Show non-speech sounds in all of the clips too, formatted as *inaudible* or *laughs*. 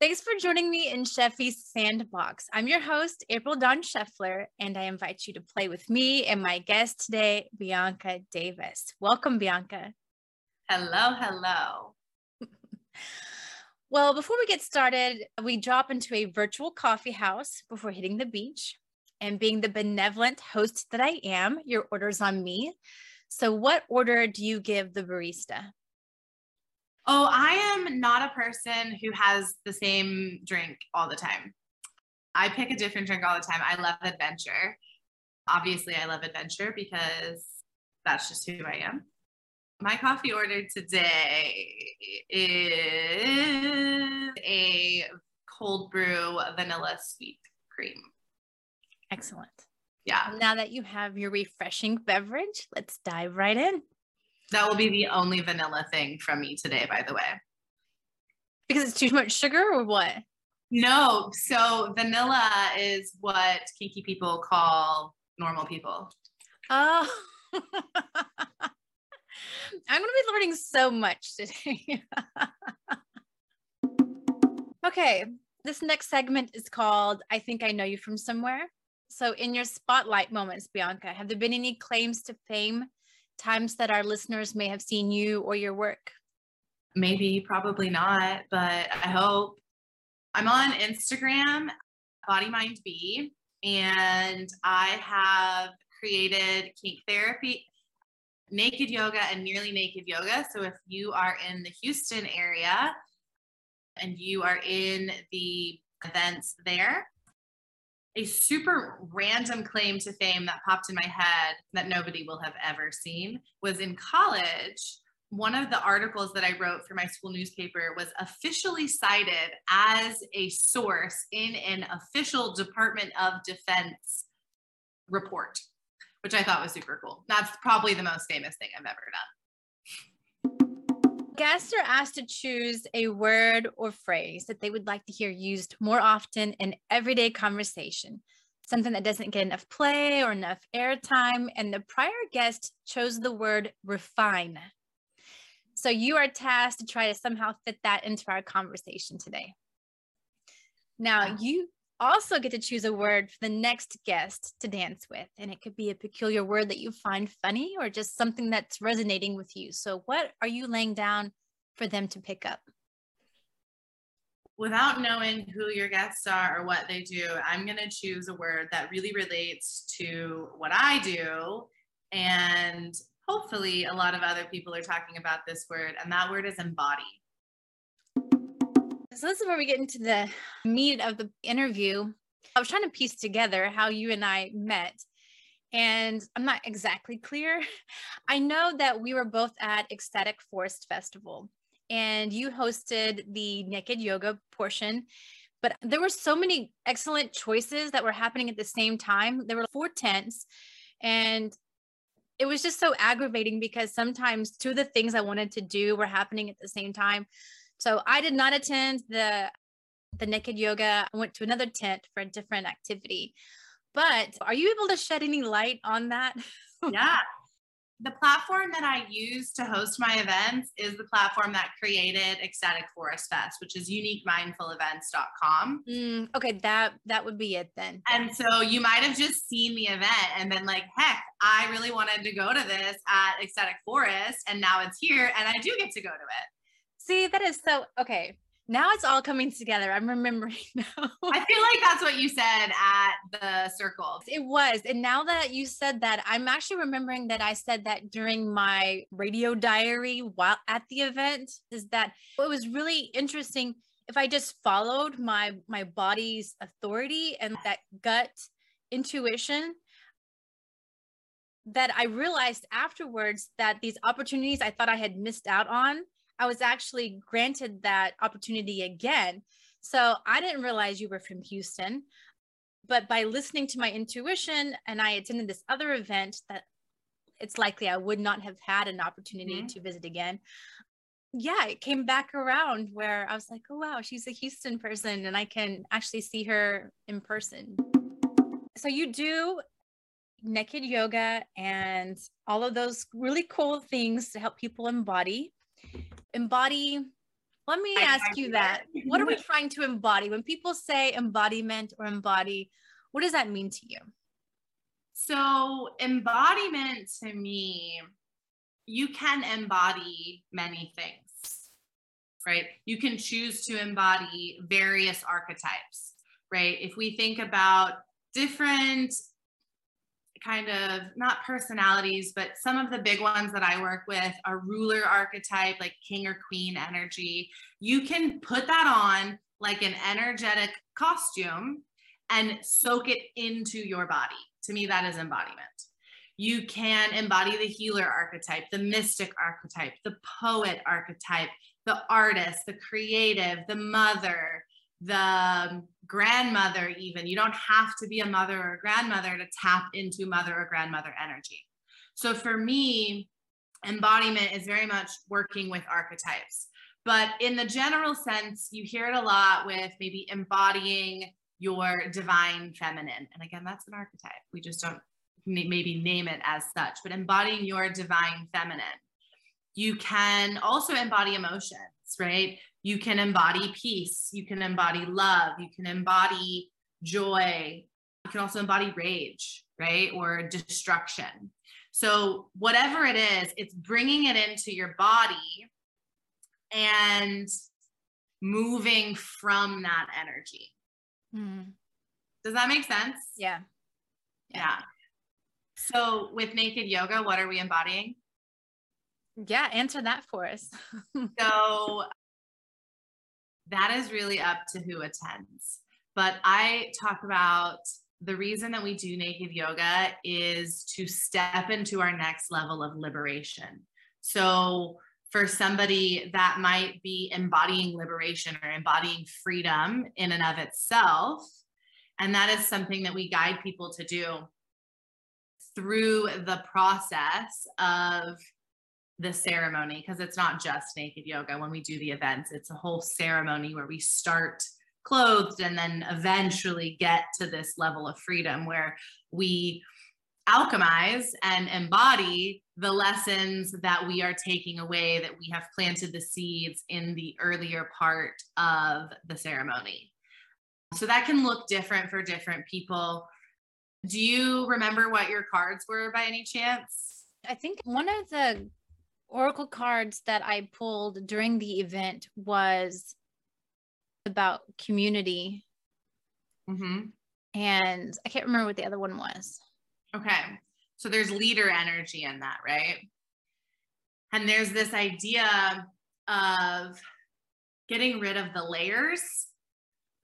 Thanks for joining me in Sheffy's Sandbox. I'm your host, April Dawn Scheffler, and I invite you to play with me and my guest today, Bianca Davis. Welcome, Bianca. Hello, hello. *laughs* well, before we get started, we drop into a virtual coffee house before hitting the beach. And being the benevolent host that I am, your order's on me. So, what order do you give the barista? Oh, I am not a person who has the same drink all the time. I pick a different drink all the time. I love adventure. Obviously, I love adventure because that's just who I am. My coffee order today is a cold brew vanilla sweet cream. Excellent. Yeah. Now that you have your refreshing beverage, let's dive right in. That will be the only vanilla thing from me today, by the way. Because it's too much sugar or what? No. So vanilla is what kinky people call normal people. Oh. *laughs* I'm going to be learning so much today. *laughs* okay. This next segment is called I Think I Know You From Somewhere. So, in your spotlight moments, Bianca, have there been any claims to fame times that our listeners may have seen you or your work? Maybe, probably not, but I hope. I'm on Instagram, Body Mind B, and I have created kink therapy, naked yoga, and nearly naked yoga. So if you are in the Houston area and you are in the events there, a super random claim to fame that popped in my head that nobody will have ever seen was in college. One of the articles that I wrote for my school newspaper was officially cited as a source in an official Department of Defense report, which I thought was super cool. That's probably the most famous thing I've ever done guests are asked to choose a word or phrase that they would like to hear used more often in everyday conversation, something that doesn't get enough play or enough airtime. And the prior guest chose the word refine. So you are tasked to try to somehow fit that into our conversation today. Now, you also get to choose a word for the next guest to dance with. And it could be a peculiar word that you find funny or just something that's resonating with you. So, what are you laying down for them to pick up? Without knowing who your guests are or what they do, I'm going to choose a word that really relates to what I do. And hopefully, a lot of other people are talking about this word, and that word is embody. So this is where we get into the meat of the interview. I was trying to piece together how you and I met. And I'm not exactly clear. *laughs* I know that we were both at Ecstatic Forest Festival and you hosted the naked yoga portion. But there were so many excellent choices that were happening at the same time. There were four tents, and it was just so aggravating because sometimes two of the things I wanted to do were happening at the same time. So I did not attend the the naked yoga. I went to another tent for a different activity. But are you able to shed any light on that? yeah. The platform that I use to host my events is the platform that created Ecstatic Forest Fest, which is uniquemindfulevents.com. Mm, okay, that that would be it then. And so you might have just seen the event and been like, heck, I really wanted to go to this at Ecstatic Forest, and now it's here, and I do get to go to it. See, that is so okay. Now it's all coming together. I'm remembering *laughs* now. I feel like that's what you said at the circle. It was. And now that you said that, I'm actually remembering that I said that during my radio diary while at the event is that it was really interesting if I just followed my my body's authority and that gut intuition that I realized afterwards that these opportunities I thought I had missed out on I was actually granted that opportunity again. So I didn't realize you were from Houston, but by listening to my intuition and I attended this other event that it's likely I would not have had an opportunity mm-hmm. to visit again. Yeah, it came back around where I was like, oh, wow, she's a Houston person and I can actually see her in person. So you do naked yoga and all of those really cool things to help people embody embody Let me ask you that. what are we *laughs* trying to embody? When people say embodiment or embody, what does that mean to you? So, embodiment to me, you can embody many things, right? You can choose to embody various archetypes, right? If we think about different kind of not personalities, but some of the big ones that I work with are ruler archetype, like king or queen energy. You can put that on like an energetic costume and soak it into your body. To me, that is embodiment. You can embody the healer archetype, the mystic archetype, the poet archetype, the artist, the creative, the mother, the grandmother even you don't have to be a mother or a grandmother to tap into mother or grandmother energy. So for me embodiment is very much working with archetypes. But in the general sense you hear it a lot with maybe embodying your divine feminine. And again that's an archetype. We just don't maybe name it as such but embodying your divine feminine. You can also embody emotions right you can embody peace, you can embody love, you can embody joy, you can also embody rage, right? Or destruction. So, whatever it is, it's bringing it into your body and moving from that energy. Mm. Does that make sense? Yeah. yeah. Yeah. So, with naked yoga, what are we embodying? Yeah, answer that for us. *laughs* so, that is really up to who attends. But I talk about the reason that we do naked yoga is to step into our next level of liberation. So, for somebody that might be embodying liberation or embodying freedom in and of itself, and that is something that we guide people to do through the process of the ceremony because it's not just naked yoga. When we do the events it's a whole ceremony where we start clothed and then eventually get to this level of freedom where we alchemize and embody the lessons that we are taking away that we have planted the seeds in the earlier part of the ceremony. So that can look different for different people. Do you remember what your cards were by any chance? I think one of the oracle cards that I pulled during the event was about community. Mm-hmm. And I can't remember what the other one was. Okay. So there's leader energy in that, right? And there's this idea of getting rid of the layers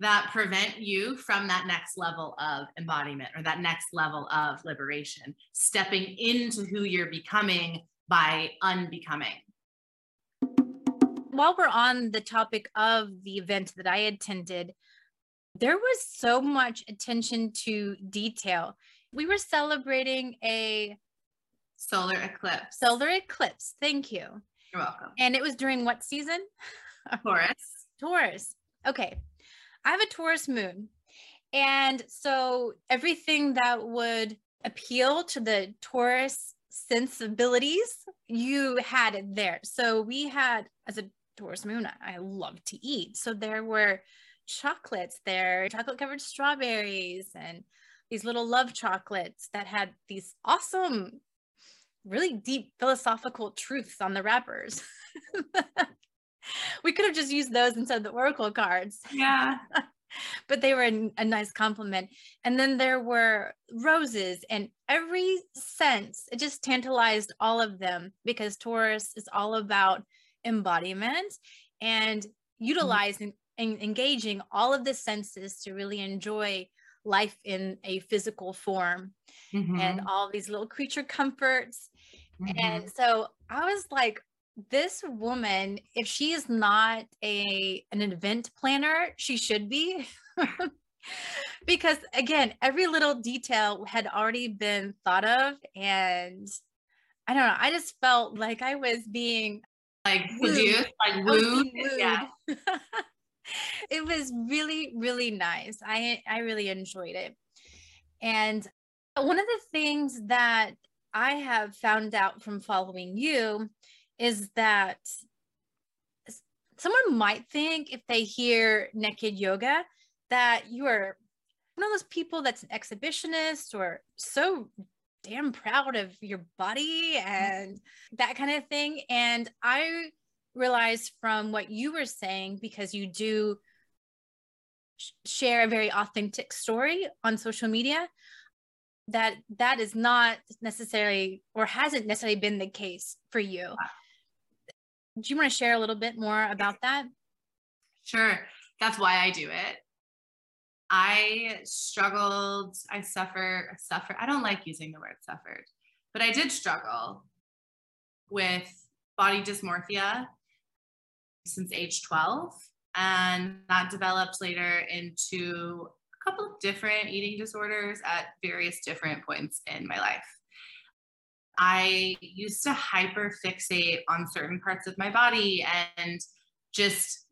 that prevent you from that next level of embodiment or that next level of liberation, stepping into who you're becoming by unbecoming. While we're on the topic of the event that I attended, there was so much attention to detail. We were celebrating a solar eclipse. Solar eclipse. Thank you. You're welcome. And it was during what season? *laughs* Taurus. Taurus. Okay. I have a Taurus moon. And so everything that would appeal to the Taurus sensibilities, you had it there. So we had, as a Taurus moon, I love to eat. So there were chocolates there, chocolate covered strawberries, and these little love chocolates that had these awesome, really deep philosophical truths on the wrappers. *laughs* we could have just used those instead of the oracle cards. Yeah. *laughs* *laughs* but they were a, a nice complement. And then there were roses and every sense, it just tantalized all of them because Taurus is all about embodiment and mm-hmm. utilizing mm-hmm. and engaging all of the senses to really enjoy life in a physical form mm-hmm. and all these little creature comforts. Mm-hmm. And so I was like, this woman, if she is not a an event planner, she should be. *laughs* because again, every little detail had already been thought of and I don't know, I just felt like I was being like seduced, like wooed. Yeah. *laughs* it was really, really nice. I I really enjoyed it. And one of the things that I have found out from following you is that someone might think if they hear naked yoga that you are one of those people that's an exhibitionist or so damn proud of your body and that kind of thing. And I realized from what you were saying, because you do share a very authentic story on social media, that that is not necessarily or hasn't necessarily been the case for you. Do you want to share a little bit more about that? Sure. That's why I do it. I struggled, I suffer, suffer. I don't like using the word suffered, but I did struggle with body dysmorphia since age 12. And that developed later into a couple of different eating disorders at various different points in my life. I used to hyper fixate on certain parts of my body and just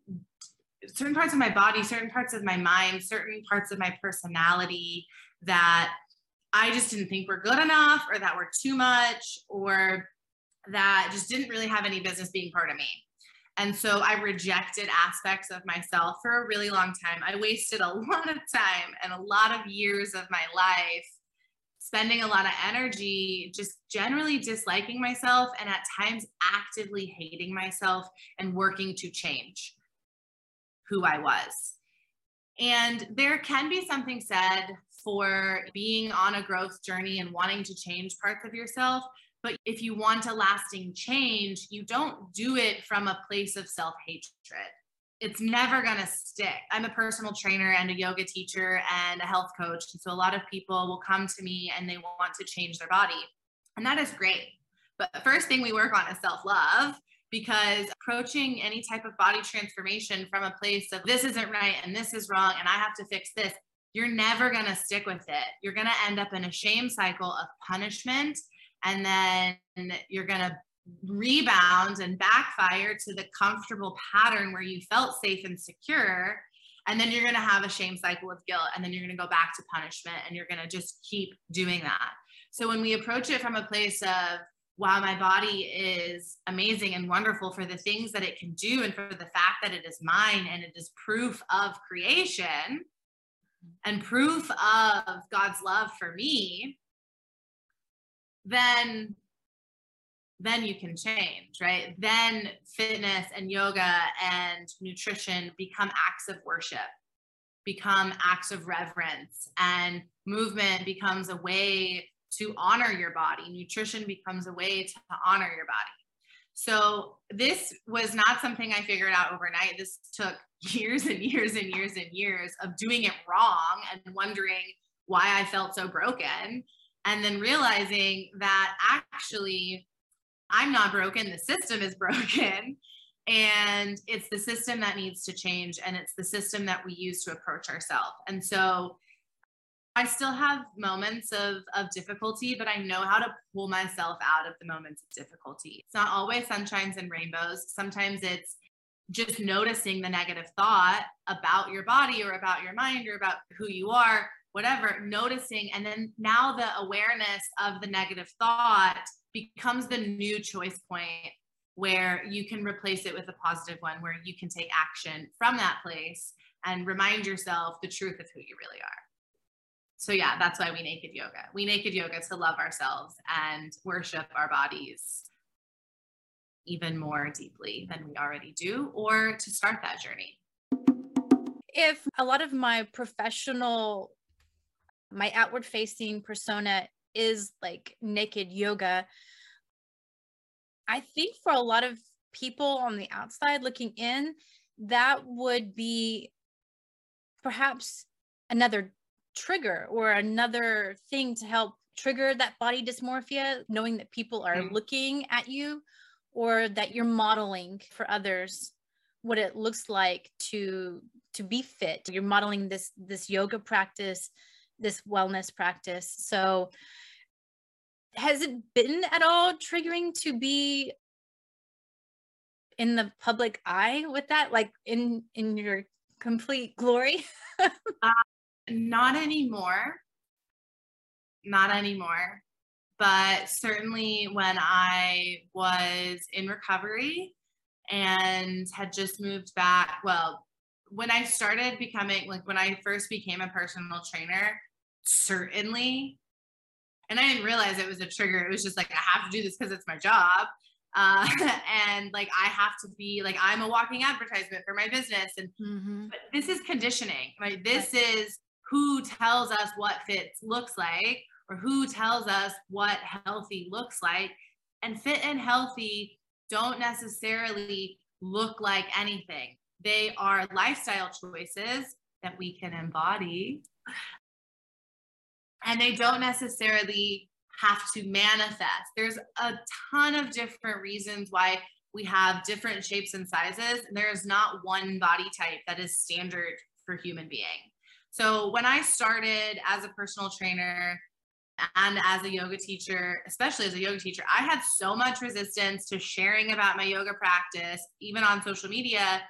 certain parts of my body, certain parts of my mind, certain parts of my personality that I just didn't think were good enough or that were too much or that just didn't really have any business being part of me. And so I rejected aspects of myself for a really long time. I wasted a *laughs* lot of time and a lot of years of my life spending a lot of energy just generally disliking myself and at times actively hating myself and working to change who I was. And there can be something said for being on a growth journey and wanting to change parts of yourself. But if you want a lasting change, you don't do it from a place of self hatred. It's never going to stick. I'm a personal trainer and a yoga teacher and a health coach. And so a lot of people will come to me and they want to change their body. And that is great. But the first thing we work on is self love because approaching any type of body transformation from a place of this isn't right and this is wrong and I have to fix this, you're never going to stick with it. You're going to end up in a shame cycle of punishment and then you're going to rebound and backfire to the comfortable pattern where you felt safe and secure and then you're going to have a shame cycle of guilt and then you're going to go back to punishment and you're going to just keep doing that. So when we approach it from a place of wow, my body is amazing and wonderful for the things that it can do and for the fact that it is mine and it is proof of creation and proof of God's love for me, then then you can change, right? Then fitness and yoga and nutrition become acts of worship, become acts of reverence, and movement becomes a way to honor your body. Nutrition becomes a way to honor your body. So this was not something I figured out overnight. This took *laughs* years and years and years and years of doing it wrong and wondering why I felt so broken. And then realizing that actually I'm not broken, the system is *laughs* broken. And it's the system that needs to change. And it's the system that we use to approach ourselves. And so I still have moments of, of difficulty, but I know how to pull myself out of the moments of difficulty. It's not always sunshines and rainbows. Sometimes it's just noticing the negative thought about your body or about your mind or about who you are, whatever, noticing. And then now the awareness of the negative thought becomes the new choice point where you can replace it with a positive one, where you can take action from that place and remind yourself the truth of who you really are so yeah, that's why we naked yoga. We naked yoga to love ourselves and worship our bodies even more deeply than we already do, or to start that journey. If a lot of my professional, my outward facing persona is like naked yoga, I think for a lot of people on the outside looking in, that would be perhaps another trigger or another thing to help trigger that body dysmorphia, knowing that people are mm-hmm. looking at you or that you're modeling for others what it looks like to to be fit you're modeling this this yoga practice this wellness practice so has it been at all triggering to be in the public eye with that like in in your complete glory uh, not anymore. Not anymore. But certainly when I was in recovery and had just moved back. Well, when I started becoming like when I first became a personal trainer, certainly, and I didn't realize it was a trigger. It was just like, I have to do this because it's my job. Uh, *laughs* and like I have to be like I'm a walking advertisement for my business, and mm-hmm. but this is conditioning. Right? This is who tells us what fits looks like, or who tells us what healthy looks like. And fit and healthy don't necessarily look like anything. They are lifestyle choices that we can embody. And they don't necessarily have to manifest. There's a ton of different reasons why we have different shapes and sizes. And there is not one body type that is standard for human being. So when I started as a personal trainer and as a yoga teacher, especially as a yoga teacher, I had so much resistance to sharing about my yoga practice, even on social media.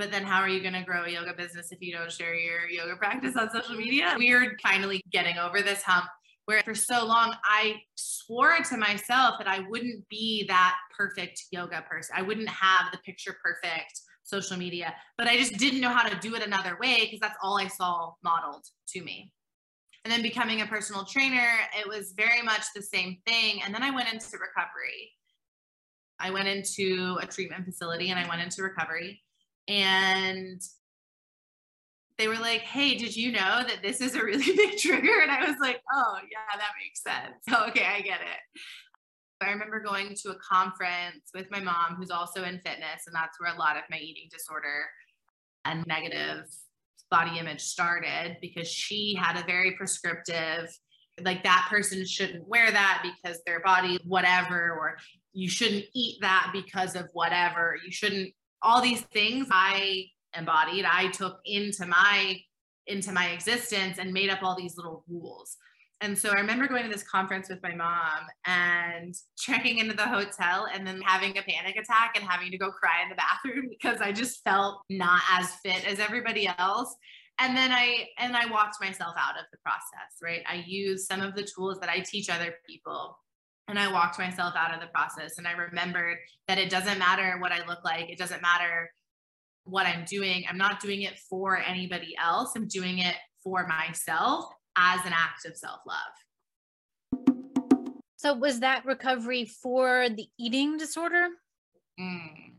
But then, how are you going to grow a yoga business if you don't share your yoga practice on social media? We're finally getting over this hump where for so long I swore to myself that I wouldn't be that perfect yoga person. I wouldn't have the picture perfect social media, but I just didn't know how to do it another way because that's all I saw modeled to me. And then becoming a personal trainer, it was very much the same thing. And then I went into recovery. I went into a treatment facility and I went into recovery. And they were like, Hey, did you know that this is a really *laughs* big trigger? And I was like, Oh, yeah, that makes sense. *laughs* okay, I get it. I remember going to a conference with my mom, who's also in fitness, and that's where a lot of my eating disorder and negative body image started because she had a very prescriptive, like that person shouldn't wear that because their body, whatever, or you shouldn't eat that because of whatever. You shouldn't, all these things I embodied, I took into my into my existence and made up all these little rules. And so I remember going to this conference with my mom and checking into the hotel and then having a panic attack and having to go cry in the bathroom *laughs* because I just felt not as fit as everybody else. And then I and I walked myself out of the process, right? I used some of the tools that I teach other people and I walked myself out of the process and I remembered that it doesn't matter what I look like, it doesn't matter what I'm doing. I'm not doing it for anybody else. I'm doing it for myself as an act of self love. So, was that recovery for the eating disorder? Mm.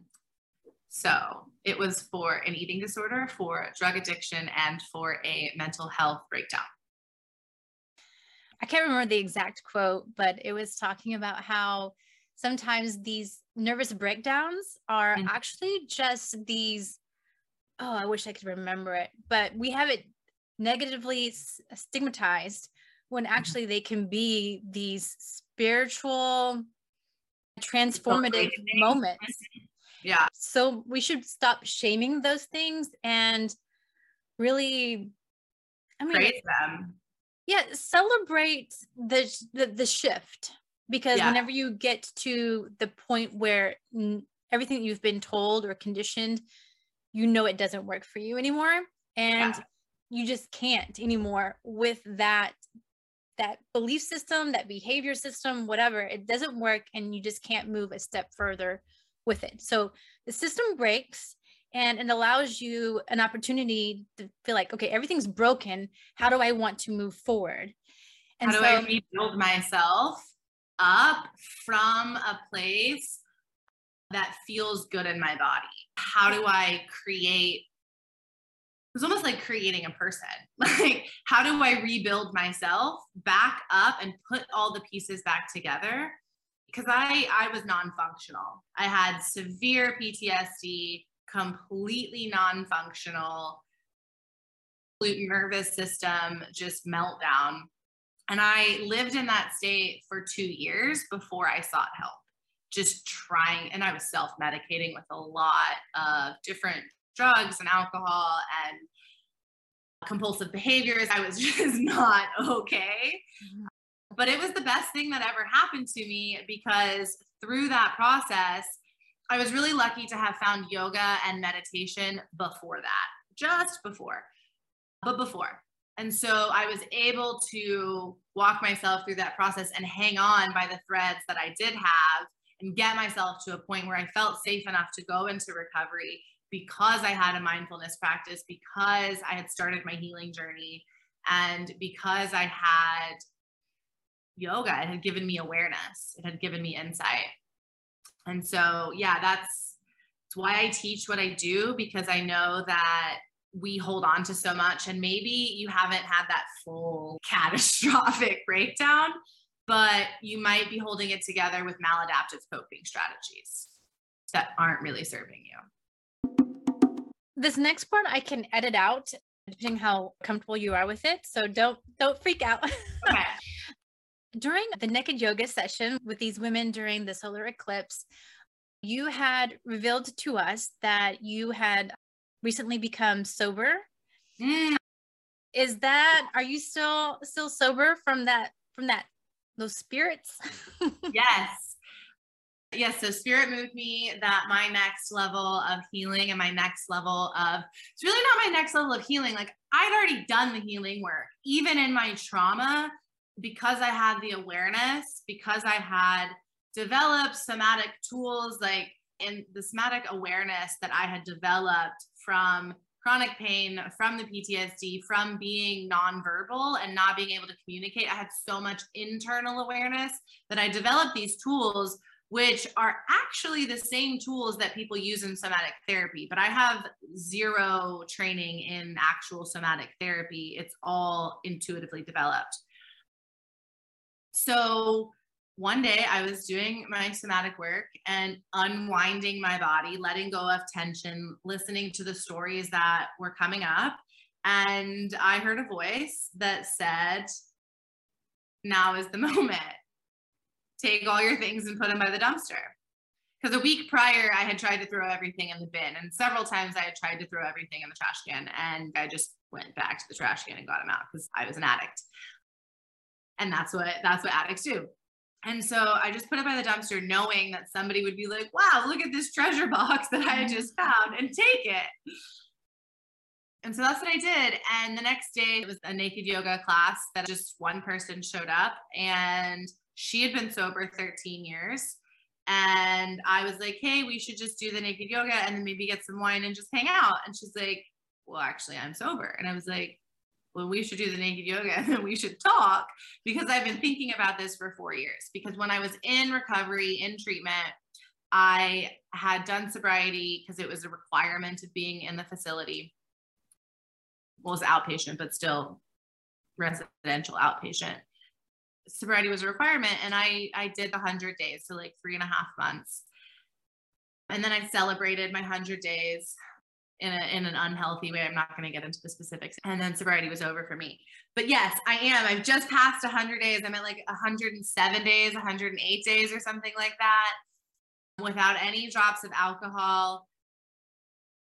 So, it was for an eating disorder, for drug addiction, and for a mental health breakdown. I can't remember the exact quote, but it was talking about how sometimes these nervous breakdowns are mm-hmm. actually just these oh i wish i could remember it but we have it negatively stigmatized when mm-hmm. actually they can be these spiritual transformative moments. Yeah. So we should stop shaming those things and really i mean praise them yeah celebrate the the, the shift because yeah. whenever you get to the point where n- everything you've been told or conditioned you know it doesn't work for you anymore and yeah. you just can't anymore with that that belief system that behavior system whatever it doesn't work and you just can't move a step further with it so the system breaks and it allows you an opportunity to feel like okay everything's broken how do i want to move forward and how do so, i rebuild myself up from a place that feels good in my body? How do I create? It's almost like creating a person. *laughs* Like, how do I rebuild myself back up and put all the pieces back together? Because I I was non-functional. I had severe PTSD, completely non-functional, nervous system just meltdown and I lived in that state for two years before I sought help, just trying. And I was self medicating with a lot of different drugs and alcohol and compulsive behaviors. I was *laughs* just not okay. Mm-hmm. But it was the best thing that ever happened to me because through that process, I was really lucky to have found yoga and meditation before that, just before, but before. And so I was able to walk myself through that process and hang on by the threads that I did have and get myself to a point where I felt safe enough to go into recovery because I had a mindfulness practice, because I had started my healing journey, and because I had yoga, it had given me awareness, it had given me insight. And so, yeah, that's, that's why I teach what I do because I know that we hold on to so much and maybe you haven't had that full *laughs* catastrophic breakdown but you might be holding it together with maladaptive coping strategies that aren't really serving you this next part i can edit out depending how comfortable you are with it so don't don't freak out *laughs* okay. During the naked yoga session with these women during the solar eclipse you had revealed to us that you had recently become sober. Mm. Is that are you still still sober from that from that those spirits? *laughs* yes. Yes, so spirit moved me that my next level of healing and my next level of it's really not my next level of healing. Like I'd already done the healing work, even in my trauma, because I had the awareness, because I had developed somatic tools like in the somatic awareness that I had developed from chronic pain, from the PTSD, from being nonverbal and not being able to communicate. I had so much internal awareness that I developed these tools, which are actually the same tools that people use in somatic therapy. But I have zero training in actual somatic therapy, it's all intuitively developed. So, one day I was doing my somatic work and unwinding my body, letting go of tension, listening to the stories that were coming up. And I heard a voice that said, Now is the *laughs* moment. Take all your things and put them by the dumpster. Because a week prior, I had tried to throw everything in the bin. And several times I had tried to throw everything in the trash can. And I just went back to the trash can and got them out because I was an addict. And that's what that's what addicts do and so I just put it by the dumpster, knowing that somebody would be like, wow, look at this treasure box that I mm-hmm. just found and take it. And so that's what I did. And the next day, it was a naked yoga class that just one person showed up, and she had been sober 13 years. And I was like, hey, we should just do the naked yoga and then maybe get some wine and just hang out. And she's like, well, actually, I'm sober. And I was like, well, we should do the naked yoga and *laughs* we should talk because I've been thinking about this for four years. Because when I was in recovery, in treatment, I had done sobriety because it was a requirement of being in the facility. Well, it was outpatient, but still residential outpatient. Sobriety was a requirement, and I I did the hundred days, so like three and a half months. And then I celebrated my hundred days in, a, in an unhealthy way. I'm not going to get into the specifics. And then sobriety was over for me. But yes, I am. I've just passed 100 days. I'm at like 107 days, 108 days, or something like that, without any drops of alcohol.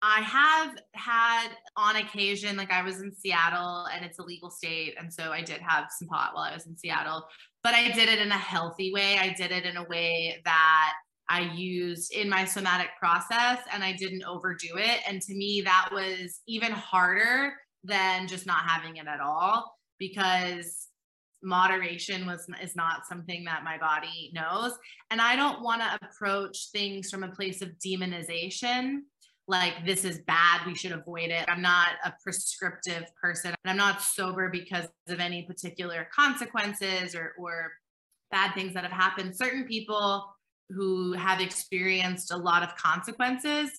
I have had on occasion, like I was in Seattle and it's a legal state. And so I did have some pot while I was in Seattle, but I did it in a healthy way. I did it in a way that I used in my somatic process and I didn't overdo it. And to me, that was even harder than just not having it at all because moderation was is not something that my body knows. And i don't want to approach things from a place of demonization like this is bad we should avoid it. I'm not a prescriptive person and i'm not sober because of any particular consequences or or bad things that have happened. Certain people who have experienced a lot of consequences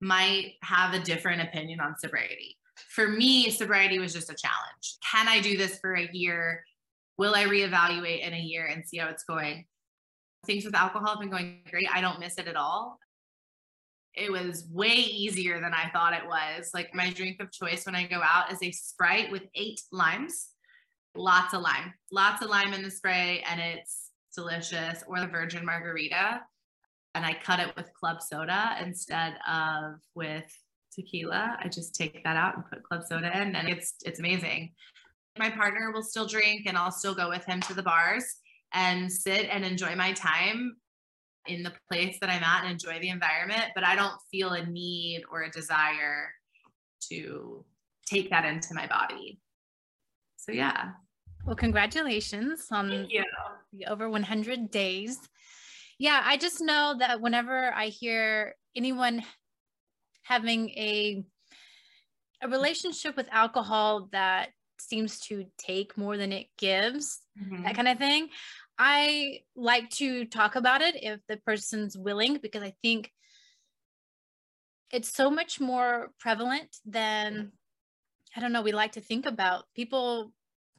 might have a different opinion on sobriety. For me, sobriety was just a challenge. Can I do this for a year? Will I reevaluate in a year and see how it's going? Things with alcohol have been going great. I don't miss it at all. It was way easier than I thought it was. Like my drink of choice when I go out is a Sprite with eight limes, lots of lime, lots of lime in the spray, and it's delicious, or the virgin margarita. And I cut it with club soda instead of with tequila. I just take that out and put club soda in, and it's it's amazing. My partner will still drink, and I'll still go with him to the bars and sit and enjoy my time in the place that I'm at and enjoy the environment. But I don't feel a need or a desire to take that into my body. So yeah. Well, congratulations on the over 100 days. Yeah, I just know that whenever I hear anyone having a a relationship with alcohol that seems to take more than it gives, mm-hmm. that kind of thing, I like to talk about it if the person's willing because I think it's so much more prevalent than I don't know, we like to think about. People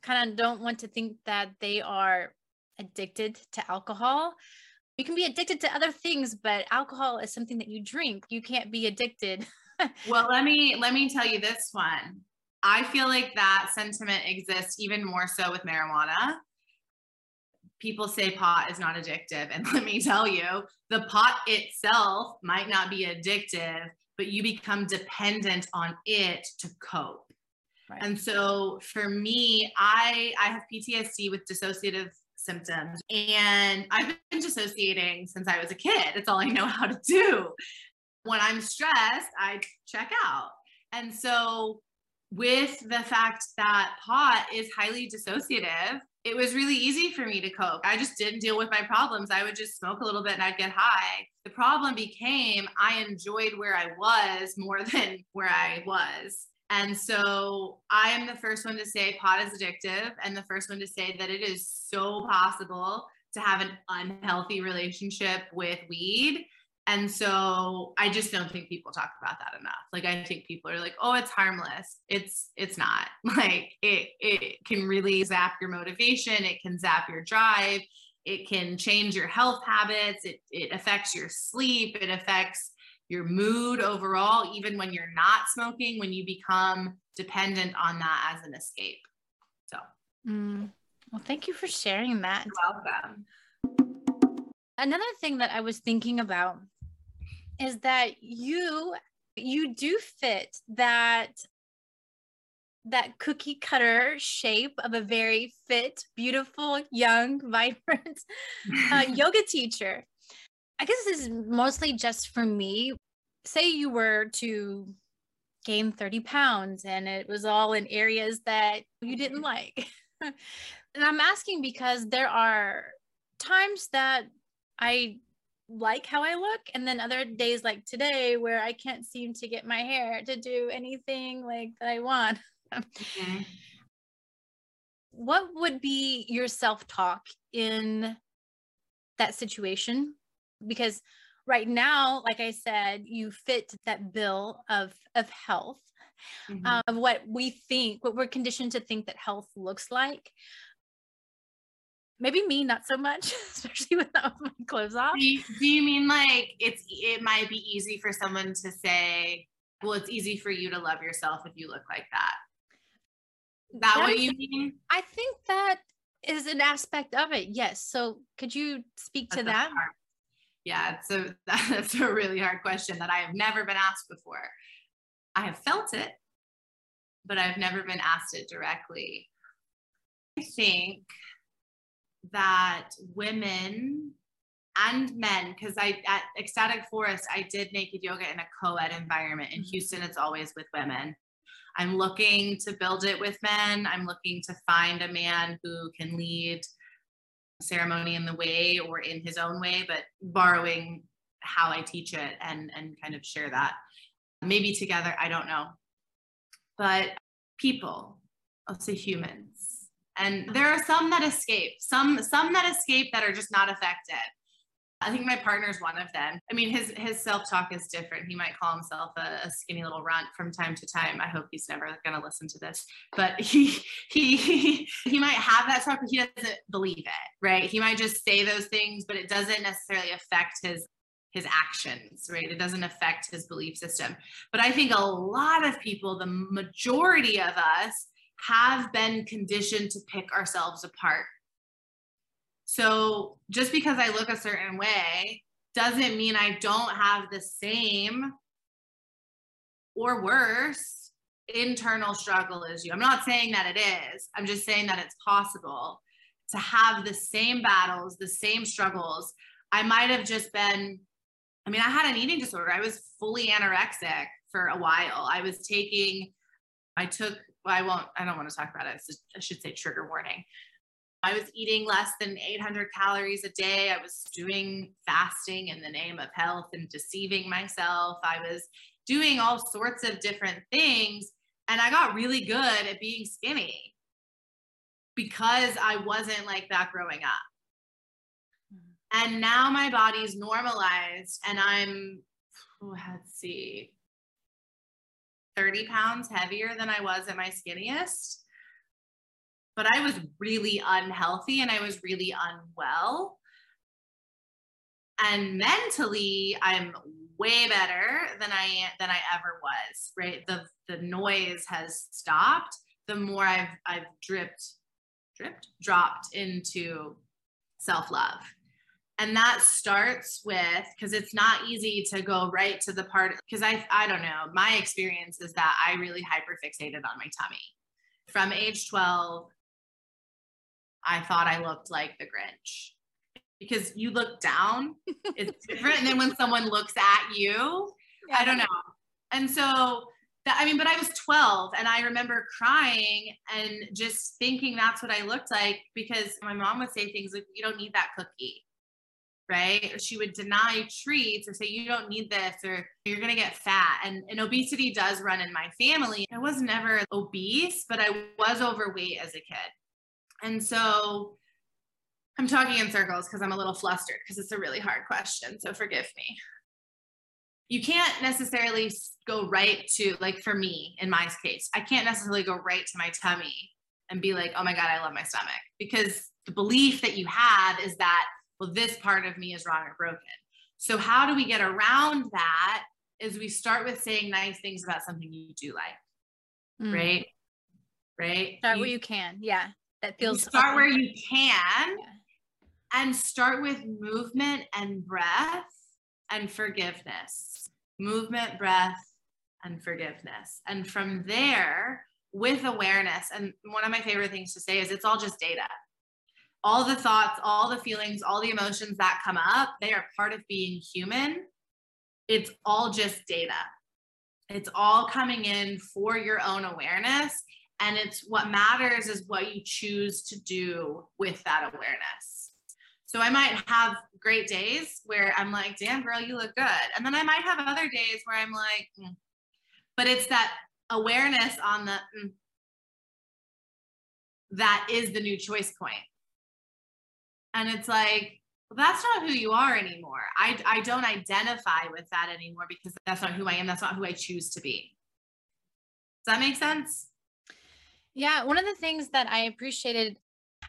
kind of don't want to think that they are addicted to alcohol. You can be addicted to other things, but alcohol is something that you drink. You can't be addicted. *laughs* well, let me let me tell you this one. I feel like that sentiment exists even more so with marijuana. People say pot is not addictive. And *laughs* let me tell you, the pot itself might not be addictive, but you become dependent on it to cope. Right. And so for me, I I have PTSD with dissociative symptoms and I've been dissociating since I was a kid. It's all I know *laughs* how to do. When I'm stressed, I check out. And so with the fact that pot is highly dissociative, it was really easy for me to cope. I just didn't deal with my problems. I would just smoke a little bit and I'd get high. The problem became I enjoyed where I was more *laughs* than where I was. And so I am the first one to say pot is addictive and the first one to say that it is so possible to have an unhealthy relationship with weed. And so I just don't think people talk about that enough. Like I think people are like, "Oh, it's harmless." It's it's not. *laughs* Like it it can really zap your motivation, it can zap your drive, it can change your health habits, it it affects your sleep, it affects your mood overall, even when you're not smoking, when you become dependent on that as an escape. So, mm. well, thank you for sharing that. Welcome. Another thing that I was thinking about is that you you do fit that that cookie cutter shape of a very fit, beautiful, young, *laughs* vibrant uh, *laughs* yoga teacher. I guess this is mostly just for me. Say you were to gain 30 pounds and it was all in areas that you didn't like. *laughs* and I'm asking because there are times that I like how I look, and then other days like today where I can't seem to get my hair to do anything like that I want. Mm-hmm. What would be your self talk in that situation? Because right now like i said you fit that bill of of health mm-hmm. um, of what we think what we're conditioned to think that health looks like. Maybe me not so much *laughs* especially without my clothes off. Do you, do you mean like it's it might be easy for someone to say well it's easy for you to love yourself if you look like that. That, that what you mean? I think that is an aspect of it yes. So could you speak That's to that? hard yeah, so *laughs* that's a really hard question that I have never been asked before. I have felt it, but I've never been asked it directly. I think that women and men, because I at Ecstatic Forest, I did naked yoga in a co-ed environment. In mm-hmm. Houston, it's always with women. I'm looking to build it with men. I'm looking to find a man who can lead ceremony in the way or in his own way, but borrowing how I teach it and and kind of share that. Maybe together, I don't know. But people, I'll say humans. And there are some that escape, some some that escape that are just not affected. I think my partner's one of them. I mean, his his self talk is different. He might call himself a, a, skinny little runt from time to time. I hope he's never going to listen to this, but *laughs* he he he might have that talk, but he doesn't believe it, right? He might just say those things, but it doesn't necessarily affect his his actions, right? It doesn't affect his belief system. But I think a lot of people, the majority of us, have been conditioned to pick ourselves apart so just because I look a certain way doesn't mean I don't have the same or worse internal struggle as you. I'm not saying that it is, I'm just saying that it's possible to have the same battles, the same struggles. I might have just been, I mean, I had an eating disorder. I was fully anorexic for a while. I was taking, I took, well, I won't, I don't want to talk about it. I should say trigger warning. I was eating less than 800 calories a day. I was doing fasting in the name of health and deceiving myself. I was doing all sorts of different things. And I got really good at being skinny because I wasn't like that growing up. Mm-hmm. And now my body's normalized and I'm, oh, let's see, 30 pounds heavier than I was at my skinniest. But I was really unhealthy and I was really unwell. And mentally, I'm way better than I than I ever was. Right, the the noise has stopped. The more I've I've dripped, dripped, dropped into self love and that starts with because it's not easy to go right to the part because i i don't know my experience is that i really hyperfixated on my tummy from age 12 i thought i looked like the grinch because you look down it's *laughs* different than when someone looks at you yeah. i don't know and so that i mean but i was 12 and i remember crying and just thinking that's what i looked like because my mom would say things like you don't need that cookie right? She would deny treats or say, you don't need this or you're going to get fat. And, and obesity does run in my family. I was never obese, but I was overweight as a kid. And so I'm talking in circles because I'm a little flustered because it's a really hard question. So forgive me. You can't necessarily go right to, like for me in my case, I can't necessarily go right to my tummy and be like, oh my God, I love my stomach. Because the belief that you have is that well, this part of me is wrong or broken. So, how do we get around that? Is we start with saying nice things about something you do like, mm. right? Right? Start you, where you can. Yeah. That feels start where you can yeah. and start with movement and breath and forgiveness. Movement, breath, and forgiveness. And from there, with awareness, and one of my favorite things to say is it's all just data all the thoughts, all the feelings, all the emotions that come up, they are part of being human. It's all just data. It's all coming in for your own awareness. And it's what matters is what you choose to do with that awareness. So I might have great days where I'm like, damn, girl, you look good. And then I might have other days where I'm like, mm. but it's that awareness on the, mm, that is the new choice point. and it's like, well, that's not who you are anymore. I, I don't identify with that anymore because that's not who I am. That's not who I choose to be. Does that make sense? Yeah. One of the things that I appreciated,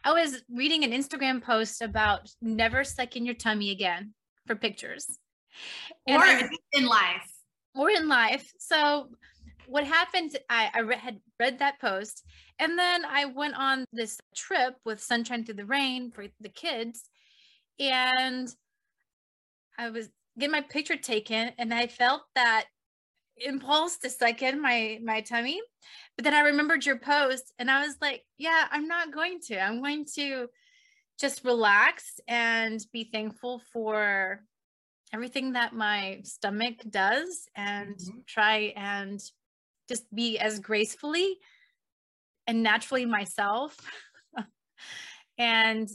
I was reading an Instagram post about never sucking your tummy again for pictures. And or I, in life. Or in life. So what happened, I, I re- had read that post and then I went on this trip with Sunshine Through the Rain for the kids. And I was getting my picture taken and I felt that impulse to suck in my my tummy. But then I remembered your post and I was like, yeah, I'm not going to. I'm going to just relax and be thankful for everything that my stomach does and mm-hmm. try and just be as gracefully and naturally myself. *laughs* and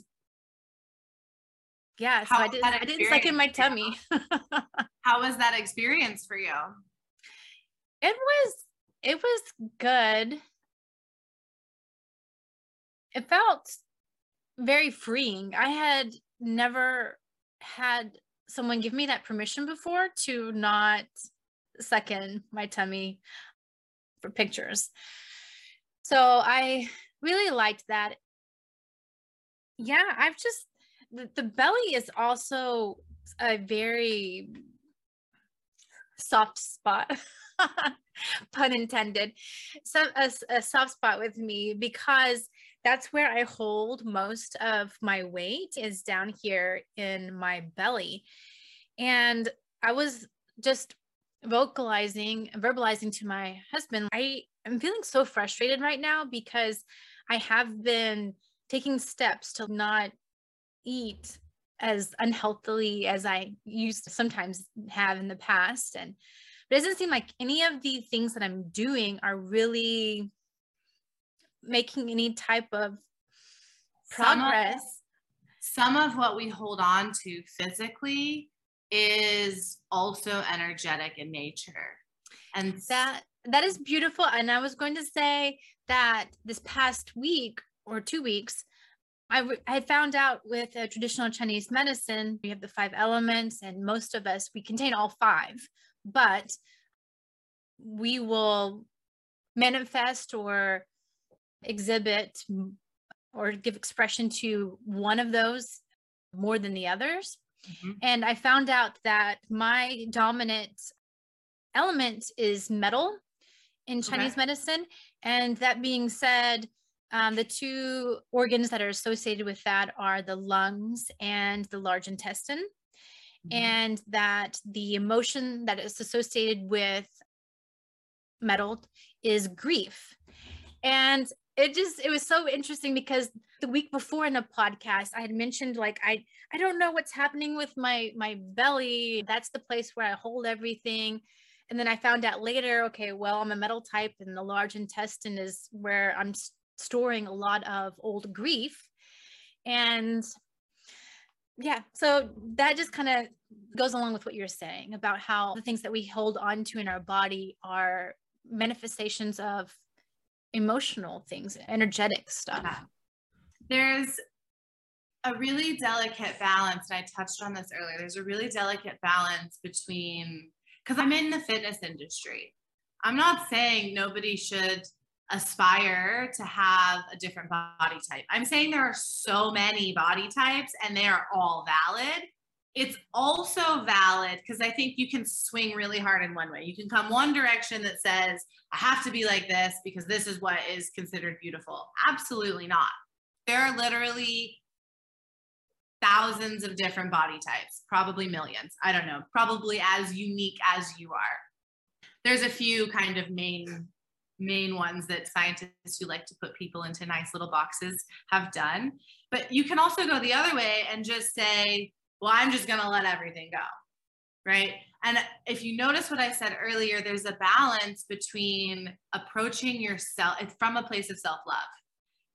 yeah, so How I did I didn't suck in my tummy. *laughs* How was that experience for you? It was it was good. It felt very freeing. I had never had someone give me that permission before to not in my tummy for pictures. So I really liked that. Yeah, I've just the, the belly is also a very soft spot *laughs* pun intended so a, a, soft spot with me because that's where i hold most of my weight is down here in my belly. And i was just vocalizing verbalizing to my husband i am feeling so frustrated right now because i have been taking steps to not eat as unhealthily as i used to sometimes have in the past and it doesn't seem like any of the things that i'm doing are really making any type of progress. Some of, some of what we hold on to physically is also energetic in nature. And that that is beautiful. And I was going to say that this past week or two weeks, I, I found out with traditional Chinese medicine, we have the five elements, and most of us, we contain all five, but we will manifest or exhibit or give expression to one of those more than the others. Mm-hmm. And I found out that my dominant element is metal in Chinese okay. medicine. And that being said, um, the two organs that are associated with that are the lungs and the large intestine. Mm-hmm. And that the emotion that is associated with metal is grief. And it just it was so interesting because the week before in a podcast i had mentioned like i i don't know what's happening with my my belly that's the place where i hold everything and then I found out later, okay, well, I'm a metal type and the large intestine is where I'm storing a lot of old grief. And yeah, so that just kind of goes along with what you're saying about how the things that we hold on to in our body are manifestations of emotional things, energetic stuff. Yeah. There's a really delicate balance, and I touched on this earlier. There's a really delicate balance between because I'm in the fitness industry. I'm not saying nobody should aspire to have a different body type. I'm saying there are so many body types and they are all valid. It's also valid because I think you can swing really hard in one way. You can come one direction that says, I have to be like this because this is what is considered beautiful. Absolutely not. There are literally thousands of different body types, probably millions. I don't know, probably as unique as you are. There's a few kind of main main ones that scientists who like to put people into nice little boxes have done. But you can also go the other way and just say, well, I'm just going to let everything go. Right. And if you notice what I said earlier, there's a balance between approaching yourself from a place of self love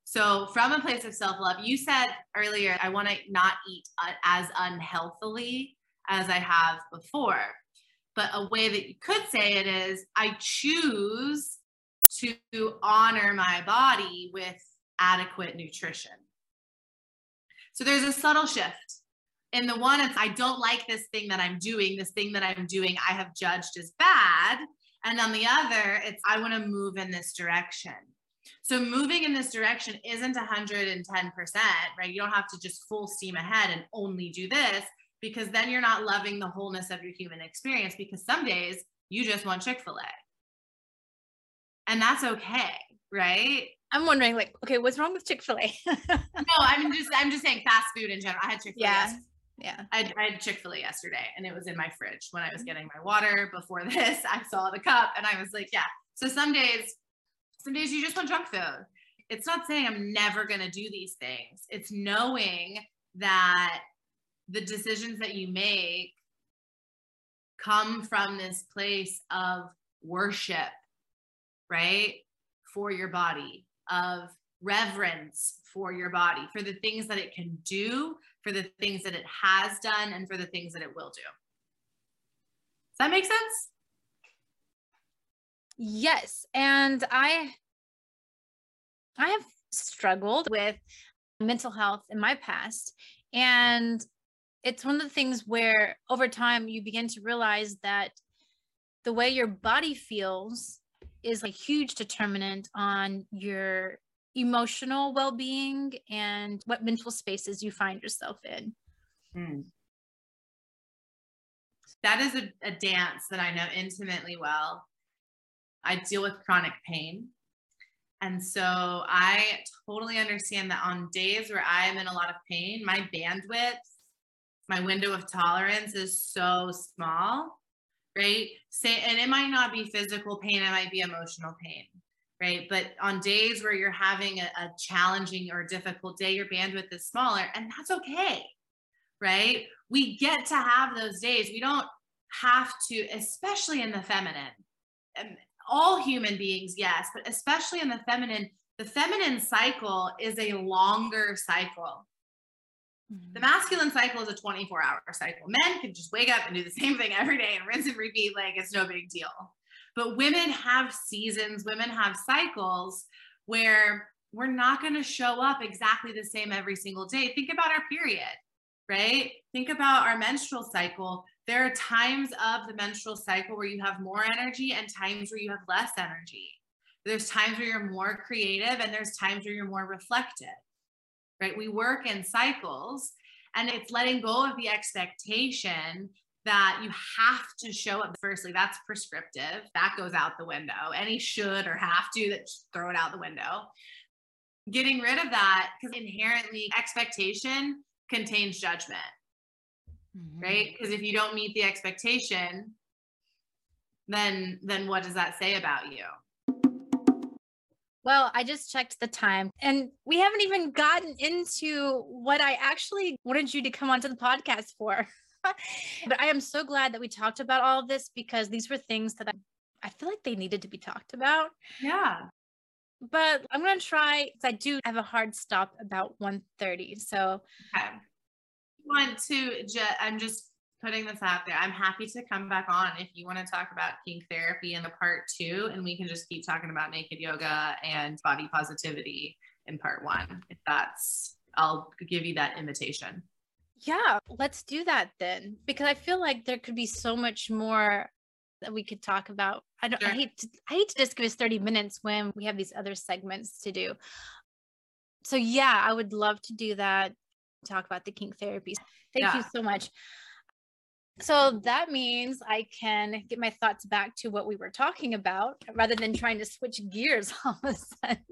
so, from a place of self love, you said earlier, I want to not eat as unhealthily as I have before. But a way that you could say it is, I choose to honor my body with adequate nutrition. So, there's a subtle shift. In the one, it's I don't like this thing that I'm doing, this thing that I'm doing, I have judged as bad. And on the other, it's I want to move in this direction. So moving in this direction isn't 110%, right? You don't have to just full steam ahead and only do this because then you're not loving the wholeness of your human experience because some days you just want Chick-fil-A. And that's okay, right? I'm wondering like, okay, what's wrong with Chick-fil-A? *laughs* no, I'm just I'm just saying fast food in general. I had Chick-fil-A. Yeah. Yeah. I, I had Chick fil A yesterday and it was in my fridge when I was mm-hmm. getting my water. Before *laughs* this, I saw the cup and I was like, yeah. So some days some days you just want junk food. It's not saying I'm never going to do these things. It's knowing that the decisions that you make come from this place of worship, right? For your body, of reverence for your body, for the things that it can do, for the things that it has done, and for the things that it will do. Does that make sense? Yes, and I I have struggled with mental health in my past and it's one of the things where over time you begin to realize that the way your body feels is a huge determinant on your emotional well-being and what mental spaces you find yourself in. Mm. That is a, a dance that I know intimately well. I deal with chronic pain. And so I totally understand that on days where I'm in a lot of pain, my bandwidth, my window of tolerance is so small, right? Say, and it might not be physical pain, it might be emotional pain, right? But on days where you're having a, a challenging or difficult day, your bandwidth is smaller, and that's okay, right? We get to have those days. We don't have to, especially in the feminine um, all human beings, yes, but especially in the feminine, the feminine cycle is a longer cycle. Mm-hmm. The masculine cycle is a 24 hour cycle. Men can just wake up and do the same thing every day and rinse and repeat like it's no big deal. But women have seasons, women have cycles where we're not going to show up exactly the same every single day. Think about our period, right? Think about our menstrual cycle. There are times of the menstrual cycle where you have more energy and times where you have less energy. There's times where you're more creative and there's times where you're more reflective right? We work in cycles and it's letting go of the expectation that you have to show up firstly that's prescriptive that goes out the window any should or have to that throw it out the window getting rid of that because inherently expectation contains judgment mm-hmm. right because if you don't meet the expectation then then what does that say about you well, I just checked the time and we haven't even gotten into what I actually wanted you to come onto the podcast for. *laughs* but I am so glad that we talked about all of this because these were things that I, I feel like they needed to be talked about. Yeah. But I'm going to try because I do have a hard stop about 1:30. So okay. want to just I'm just putting this out there. I'm happy to come back on if you want to talk about kink therapy in the part two, and we can just keep talking about naked yoga and body positivity in part one. If that's, I'll give you that invitation. Yeah, let's do that then, because I feel like there could be so much more that we could talk about. I don't. Sure. I hate. To, I hate to just give us thirty minutes when we have these other segments to do. So yeah, I would love to do that. Talk about the kink therapies. Thank yeah. you so much. So that means I can get my thoughts back to what we were talking about rather than trying to switch gears *laughs* all of a sudden.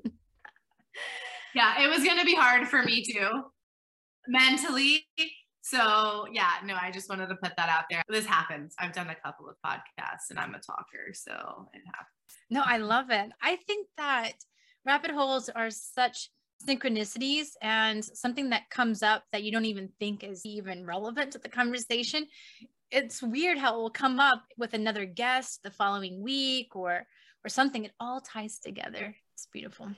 yeah, it was going to be hard for me too, mentally. So, yeah, no, I just wanted to put that out there. This happens. I've done a couple of podcasts and I'm a talker, so it happens. No, I love it. I think that rabbit holes are such synchronicities and something that comes up that you don't even think is even relevant to the conversation it's weird how it will come up with another guest the following week or or something. It all ties together. It's beautiful.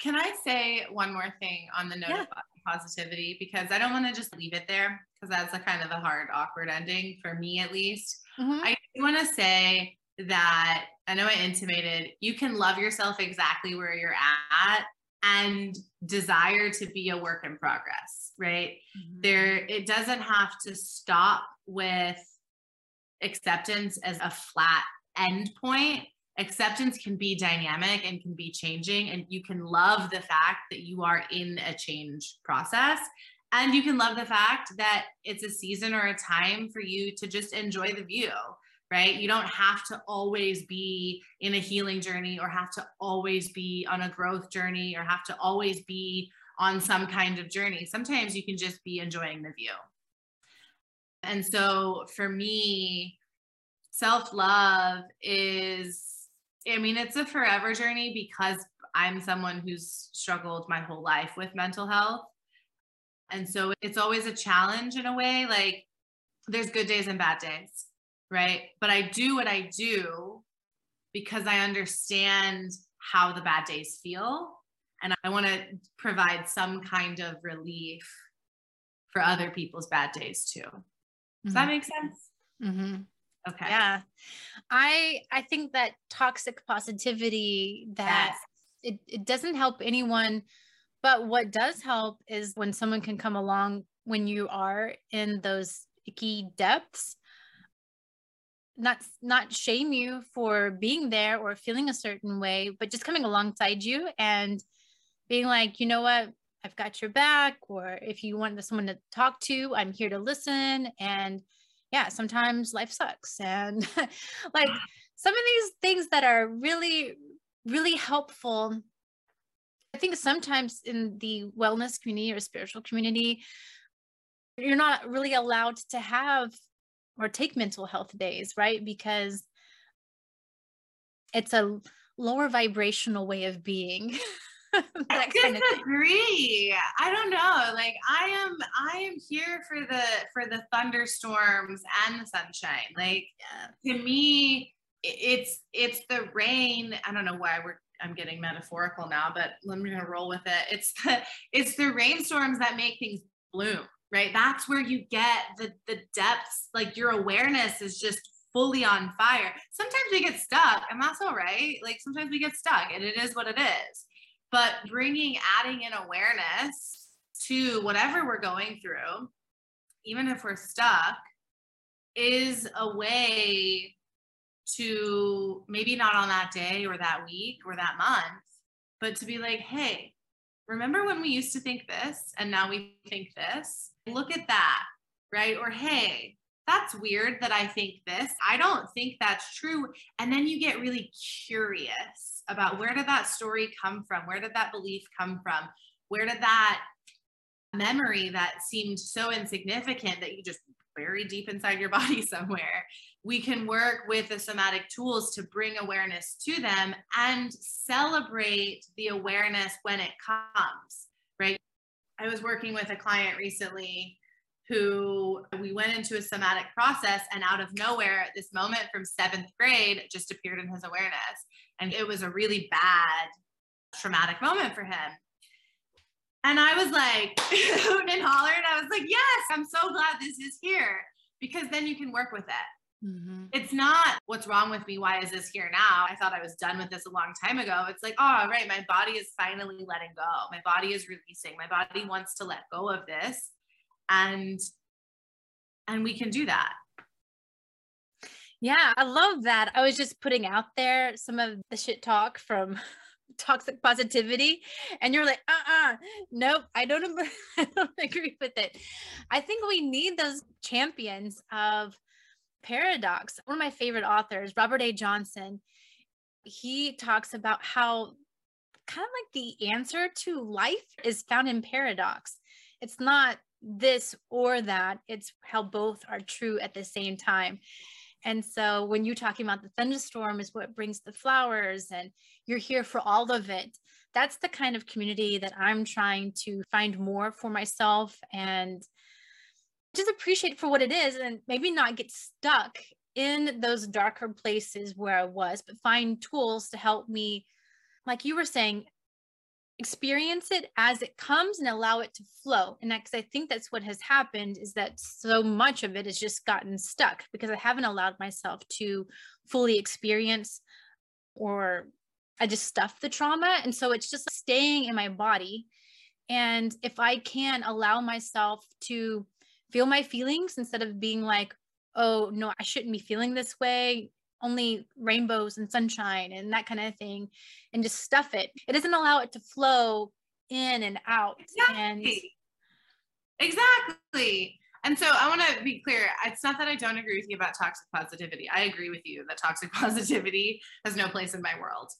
Can i say one more thing on the note yeah. of positivity? Because i don't want to just leave it there because that's a kind of a hard awkward ending for me at least. Mm-hmm. i want to say that i know i intimated you can love yourself exactly where you're at and desire to be a work in progress, right? Mm-hmm. There, it doesn't have to stop with acceptance as a flat end point. Acceptance can be dynamic and can be changing, and you can love the fact that you are in a change process. And you can love the fact that it's a season or a time for you to just enjoy the view right? You don't have to always be in a healing journey or have to always be on a growth journey or have to always be on some kind of journey. Sometimes you can just be enjoying the view. And so for me, self love is, I mean, it's a forever journey because I'm someone who's struggled my whole life with mental health. And so it's always a challenge in a way. Like there's good days and bad days right? But I do what I do because I understand how the bad days feel. And I want to provide some kind of relief for other people's bad days too. Does mm-hmm. that make sense? Mm-hmm. Okay. Yeah. I I think that toxic positivity that yes. it, it doesn't help anyone. But what does help is when someone can come along when you are in those icky depths not not shame you for being there or feeling a certain way but just coming alongside you and being like you know what i've got your back or if you want someone to talk to i'm here to listen and yeah sometimes life sucks and *laughs* like some of these things that are really really helpful i think sometimes in the wellness community or spiritual community you're not really allowed to have or take mental health days, right? Because it's a lower vibrational way of being. *laughs* *laughs* I disagree. I don't know. Like I am, I am here for the for the thunderstorms and the sunshine. Like yeah. to me, it's it's the rain. I don't know why we're I'm getting metaphorical now, but I'm gonna roll with it. It's the it's the rainstorms that make things bloom, right? That's where you get the the depths, like your awareness is just fully on fire. Sometimes we get stuck, and that's all right. Like sometimes we get stuck, and it is what it is. But bringing, adding in awareness to whatever we're going through, even if we're stuck, is a way to maybe not on that day or that week or that month, but to be like, hey, remember when we used to think this and now we think this? Look at that, right? Or hey, that's weird that I think this. I don't think that's true. And then you get really curious about where did that story come from? Where did that belief come from? Where did that memory that seemed so insignificant that you just buried deep inside your *laughs* body somewhere? We can work with the somatic tools to bring awareness to them and celebrate the awareness when it comes, right? I was working with a client recently who we went into a somatic process and out of nowhere this moment from seventh grade just appeared in his awareness. And it was a really bad traumatic moment for him. And i was like *laughs* hooting and hollering i was like yes i'm so glad this is here because then you can work with it. Mm-hmm. it's not what's wrong with me? Why is this here now? I thought i was done with this a long time ago. It's like oh right my body is finally letting go. My body is releasing. My body wants to let go of this and and we can do that. Yeah i love that. I was just putting out there some of the shit talk from *laughs* toxic positivity and you're like uh-uh nope i don't *laughs* i don't agree with it. I think we need those champions of paradox. One of my favorite authors robert a. Johnson he talks about how kind of like the answer to life is found in paradox. It's not this or that. It's how both are true at the same time. And so when you're talking about the thunderstorm is what brings the flowers and you're here for all of it, that's the kind of community that I'm trying to find more for myself and just appreciate for what it is and maybe not get stuck in those darker places where I was, but find tools to help me, like you were saying, experience it as it comes and allow it to flow. And because i think that's what has happened is that so much of it has just gotten stuck because i haven't allowed myself to fully experience or i just stuff the trauma. And so it's just staying in my body. And if i can allow myself to feel my feelings instead of being like oh no i shouldn't be feeling this way only rainbows and sunshine and that kind of thing and just stuff it. It doesn't allow it to flow in and out exactly. and exactly. And so i want to be clear it's not that i don't agree with you about toxic positivity. I agree with you that toxic *laughs* positivity has no place in my world.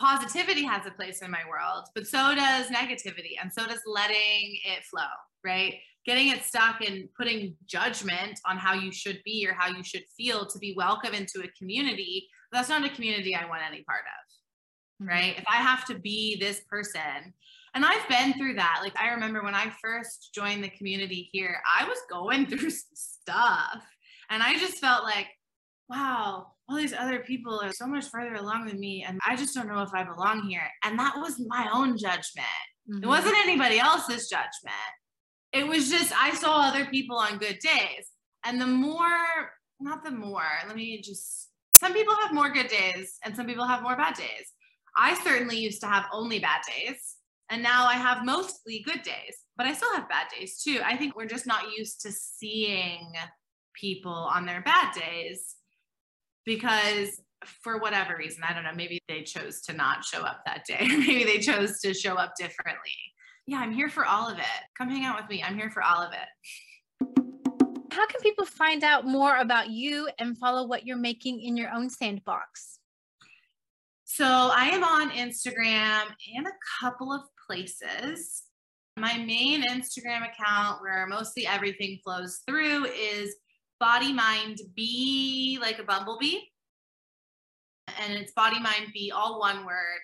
Positivity has a place in my world but so does negativity and so does letting it flow right getting it stuck and putting judgment on how you should be or how you should feel to be welcome into a community that's not a community i want any part of mm-hmm. right if i have to be this person and i've been through that like i remember when i first joined the community here i was going *laughs* through stuff and i just felt like wow all these other people are so much further along than me and i just don't know if i belong here and that was my own judgment mm-hmm. it wasn't anybody else's judgment it was just I saw other people on good days. And the more, not the more, let me just some people have more good days and some people have more bad days. I certainly used to have only bad days. And now I have mostly good days, but I still have bad days too. I think we're just not used to seeing people on their bad days because for whatever reason, I don't know, maybe they chose to not show up that day, *laughs* maybe they chose to show up differently yeah, I'm here for all of it. Come hang out with me. I'm here for all of it. How can people find out more about you and follow what you're making in your own sandbox? So I am on Instagram and a couple of places. My main Instagram account, where mostly everything flows through, is Body Mind Be, like a bumblebee. And it's Body Mind Be, all one word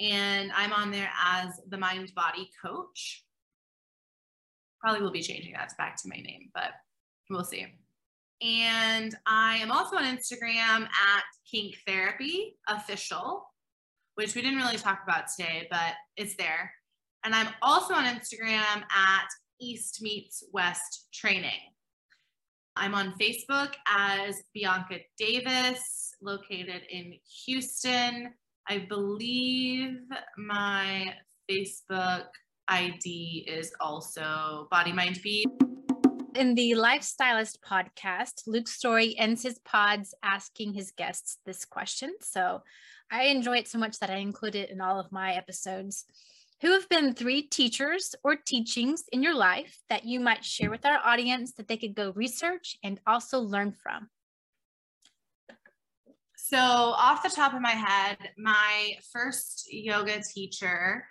and I'm on there as the mind body coach. Probably will be changing that back to my name, but we'll see. And I am also on Instagram at Kink Therapy Official, which we didn't really talk about today, but it's there. And I'm also on Instagram at East Meets West Training. I'm on Facebook as Bianca Davis, located in Houston. I believe my Facebook ID is also Body Mind Be. In the Lifestylist podcast, Luke Storey ends his pods asking his guests this question. So I enjoy it so much that I include it in all of my episodes. Who have been three teachers or teachings in your life that you might share with our audience that they could go research and also learn from? So, off the top of my head, my first yoga teacher,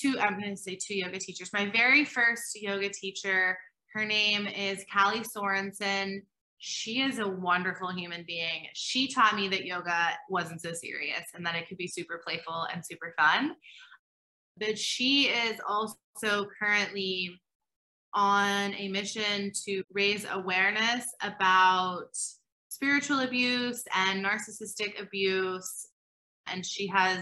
two, I'm going to say two yoga teachers. My very first yoga teacher, her name is Callie Sorensen. She is a wonderful human being. She taught me that yoga wasn't so serious and that it could be super playful and super fun. But she is also currently on a mission to raise awareness about spiritual abuse and narcissistic abuse. And she has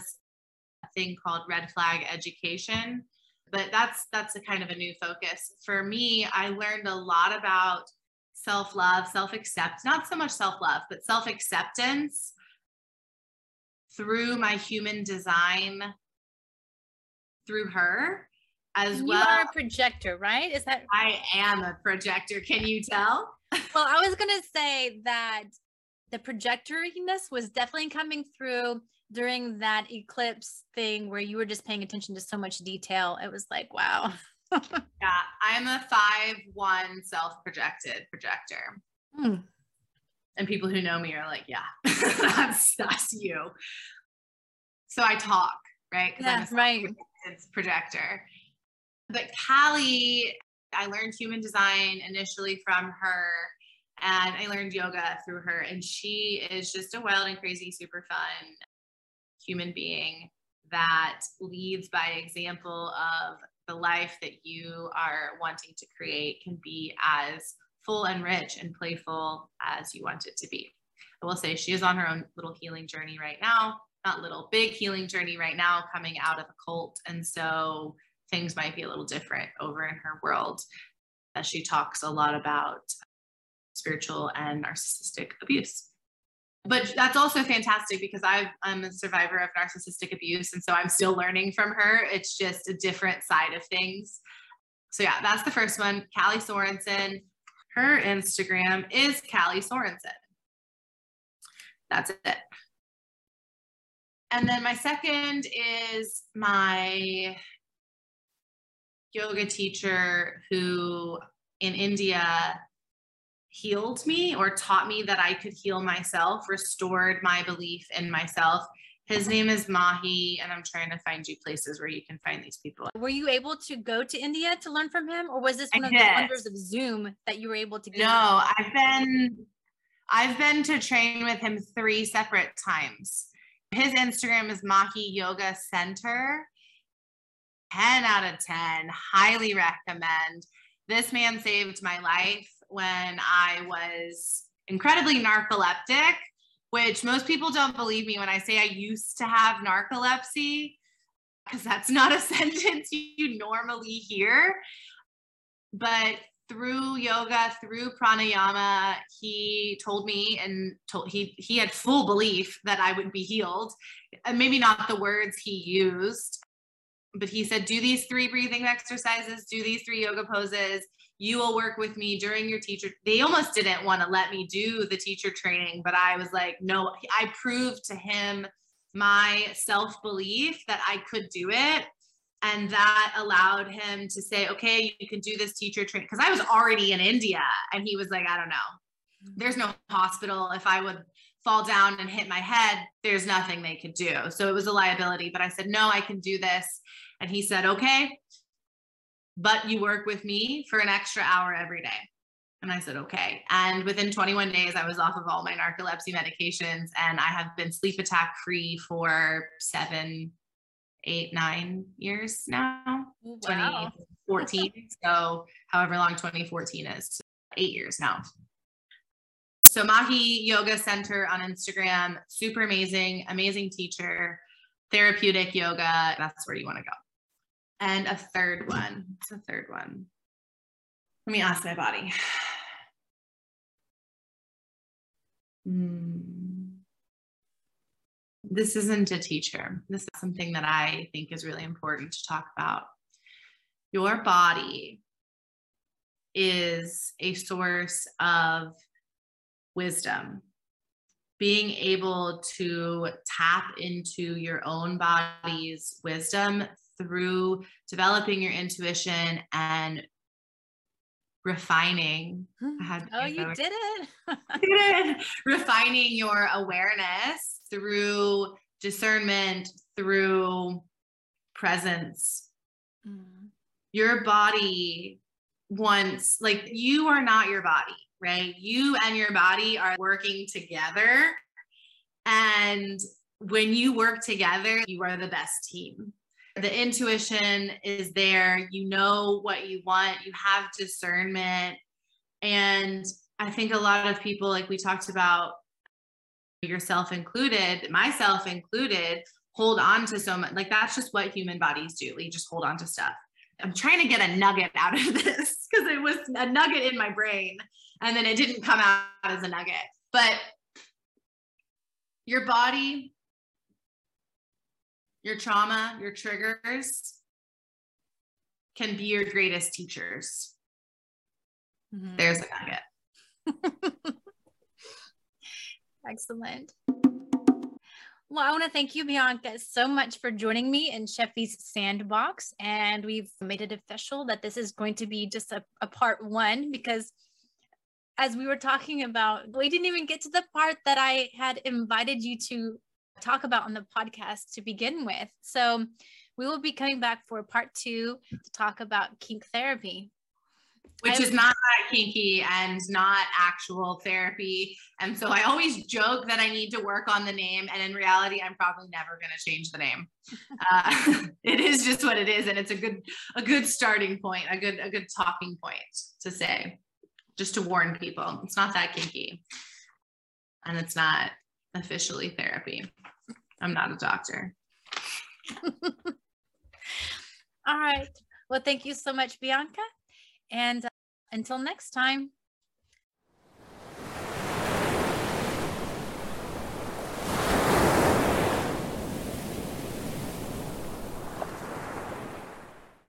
a thing called red flag education. But that's that's a kind of a new focus. For me, I learned a lot about self-love, self-accept, not so much self-love, but self-acceptance through my human design through her as you well. You are a projector, right? Is that I am a projector. Can you tell? Well, I was going to say that the projectoriness was definitely coming through during that eclipse thing where you were just paying attention to so much detail. It was like, wow. *laughs* yeah, I'm a five one self projected projector. Hmm. And people who know me are like, yeah, *laughs* that's that's you. So I talk, right? Yeah, right. Projector. But Callie I learned human design initially from her and I learned yoga through her. And she is just a wild and crazy, super fun human being that leads by example of the life that you are wanting to create can be as full and rich and playful as you want it to be. I will say she is on her own little healing journey right now, not little, big healing journey right now, coming out of a cult. And so things might be a little different over in her world as she talks a lot about spiritual and narcissistic abuse. But that's also fantastic because i am a survivor of narcissistic abuse. And so I'm still learning from her. It's just a different side of things. So, yeah, that's the first one. Callie Sorensen. Her Instagram is Callie Sorensen. That's it. And then my second is my yoga teacher who in India healed me or taught me that I could heal myself, restored my belief in myself. His mm-hmm. name is Mahi, and I'm trying to find you places where you can find these people. Were you able to go to India to learn from him, or was this one I of did. the wonders of Zoom that you were able to? Get no, I've been, I've been to train with him three separate times. His Instagram is Mahi Yoga Center, 10 out of 10. Highly recommend. This man saved my life when I was incredibly narcoleptic, which most people don't believe me when I say I used to have narcolepsy, because that's not a *laughs* sentence you normally hear. But through yoga, through pranayama, he told me and told he he had full belief that I would be healed. Maybe not the words he used, but he said, do these three breathing exercises, do these three yoga poses. You will work with me during your teacher. They almost didn't want to let me do the teacher training, but I was like, no, I proved to him my self belief that I could do it. And that allowed him to say, okay, you can do this teacher training. Cause I was already in India and he was like, I don't know. Mm-hmm. There's no hospital. If I would fall down and hit my head, there's nothing they could do. So it was a liability. But I said, no, I can do this. And he said, okay, but you work with me for an extra hour every day. And I said, okay. And within 21 days, I was off of all my narcolepsy medications and I have been sleep attack free for seven, eight, nine years now. Oh, wow. 2014. so however long 2014 is, eight years now. So Mahi Yoga Center on Instagram, super amazing, amazing teacher, therapeutic yoga. That's where you want to go. And a third one. What's the third one? Let me ask my body. Hmm. This isn't a teacher. This is something that I think is really important to talk about. Your body is a source of wisdom. Being able to tap into your own body's wisdom through developing your intuition and refining. oh, you did it. *laughs* did it. Refining your awareness through discernment, through presence. Mm. Your body wants, like, you are not your body, right? You and your body are working together. And when you work together, you are the best team. The intuition is there. You know what you want. You have discernment. And i think a lot of people like we talked about yourself included myself included hold on to so much like that's just what human bodies do. We just hold on to stuff. I'm trying to get a nugget out of *laughs* this because it was a nugget in my brain and then it didn't come out as a nugget but your body your trauma, your triggers can be your greatest teachers. Mm-hmm. There's a nugget. *laughs* Excellent. Well, I want to thank you, Bianca, so much for joining me in Sheffy's Sandbox. And we've made it official that this is going to be just a, a part one because as we were talking about, we didn't even get to the part that I had invited you to talk about on the podcast to begin with. So we will be coming back for part two to talk about kink therapy. Which I is not that kinky and not actual therapy. And so I always joke that I need to work on the name. And in reality, I'm probably never going to change the name. Uh, *laughs* it is just what it is. And it's a good, a good starting point, a good, a good talking point to say, just to warn people. It's not that kinky. And it's not officially therapy. I'm not a doctor. *laughs* All right. Well, thank you so much, Bianca. And uh, until next time.